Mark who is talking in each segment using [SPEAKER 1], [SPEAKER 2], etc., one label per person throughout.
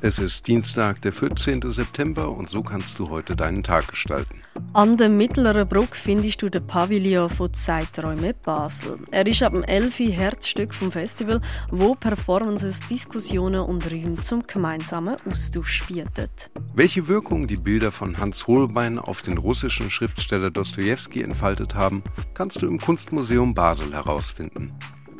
[SPEAKER 1] Es ist Dienstag, der 14. September und so kannst du heute deinen Tag gestalten.
[SPEAKER 2] An der Mittleren Brücke findest du den Pavillon von Zeiträume Basel. Er ist ab dem 11. Herzstück vom Festival, wo Performances, Diskussionen und Räume zum gemeinsamen Austausch bietet.
[SPEAKER 1] Welche Wirkung die Bilder von Hans Holbein auf den russischen Schriftsteller Dostoevsky entfaltet haben, kannst du im Kunstmuseum Basel herausfinden.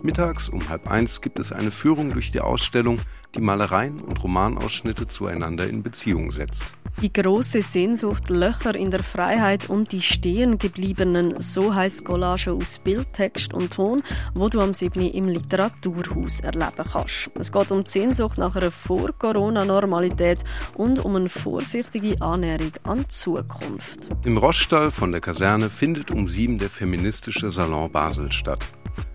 [SPEAKER 1] Mittags um halb eins gibt es eine Führung durch die Ausstellung, die Malereien und Romanausschnitte zueinander in Beziehung setzt.
[SPEAKER 2] Die große Sehnsucht, Löcher in der Freiheit und die stehengebliebenen, so heißt Collage aus Bildtext und Ton, wo du am 7. im Literaturhaus erleben kannst. Es geht um die Sehnsucht nach einer Vor-Corona-Normalität und um eine vorsichtige Annäherung an die Zukunft.
[SPEAKER 1] Im Roschstall von der Kaserne findet um sieben der feministische Salon Basel statt.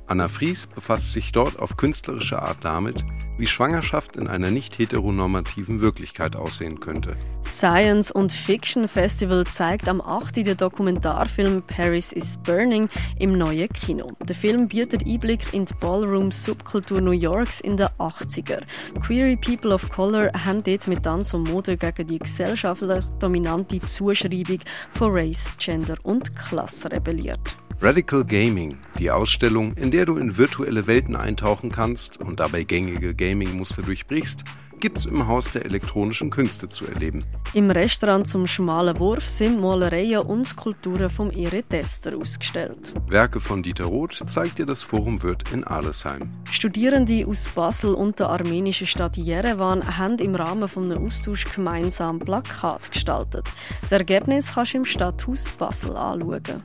[SPEAKER 1] Anna Fries befasst sich dort auf künstlerische Art damit, wie Schwangerschaft in einer nicht heteronormativen Wirklichkeit aussehen könnte.
[SPEAKER 2] Science und Fiction Festival zeigt am 8. den Dokumentarfilm Paris is Burning im neuen Kino. Der Film bietet Einblick in die Ballroom-Subkultur New Yorks in den 80er. Queer People of Color haben dort mit Tanz und Mode gegen die gesellschaftlich dominante Zuschreibung von Race, Gender und Klasse rebelliert.
[SPEAKER 1] Radical Gaming, die Ausstellung, in der du in virtuelle Welten eintauchen kannst und dabei gängige Gaming-Muster durchbrichst, gibt's im Haus der elektronischen Künste zu erleben.
[SPEAKER 2] Im Restaurant zum Schmalen Wurf sind Malereien und Skulpturen vom Ere Tester ausgestellt.
[SPEAKER 1] Werke von Dieter Roth zeigt dir das Forum Wirt in Arlesheim.
[SPEAKER 2] Studierende aus Basel und der armenischen Stadt Jerewan haben im Rahmen von einem Austausch gemeinsam Plakat gestaltet. Das Ergebnis kannst du im Stadthaus Basel anschauen.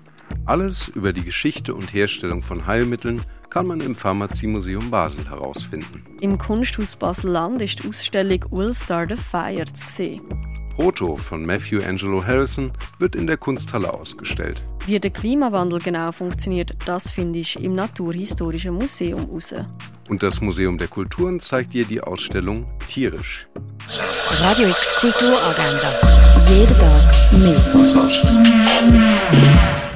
[SPEAKER 1] Alles über die Geschichte und Herstellung von Heilmitteln kann man im Pharmaziemuseum Basel herausfinden.
[SPEAKER 2] Im Kunsthaus Basel-Land ist die Ausstellung Will Start a Fire zu sehen.
[SPEAKER 1] Proto von Matthew Angelo Harrison wird in der Kunsthalle ausgestellt.
[SPEAKER 2] Wie der Klimawandel genau funktioniert, das finde ich im Naturhistorischen Museum heraus.
[SPEAKER 1] Und das Museum der Kulturen zeigt dir die Ausstellung Tierisch.
[SPEAKER 3] Radio X Kulturagenda. Jeden Tag mehr.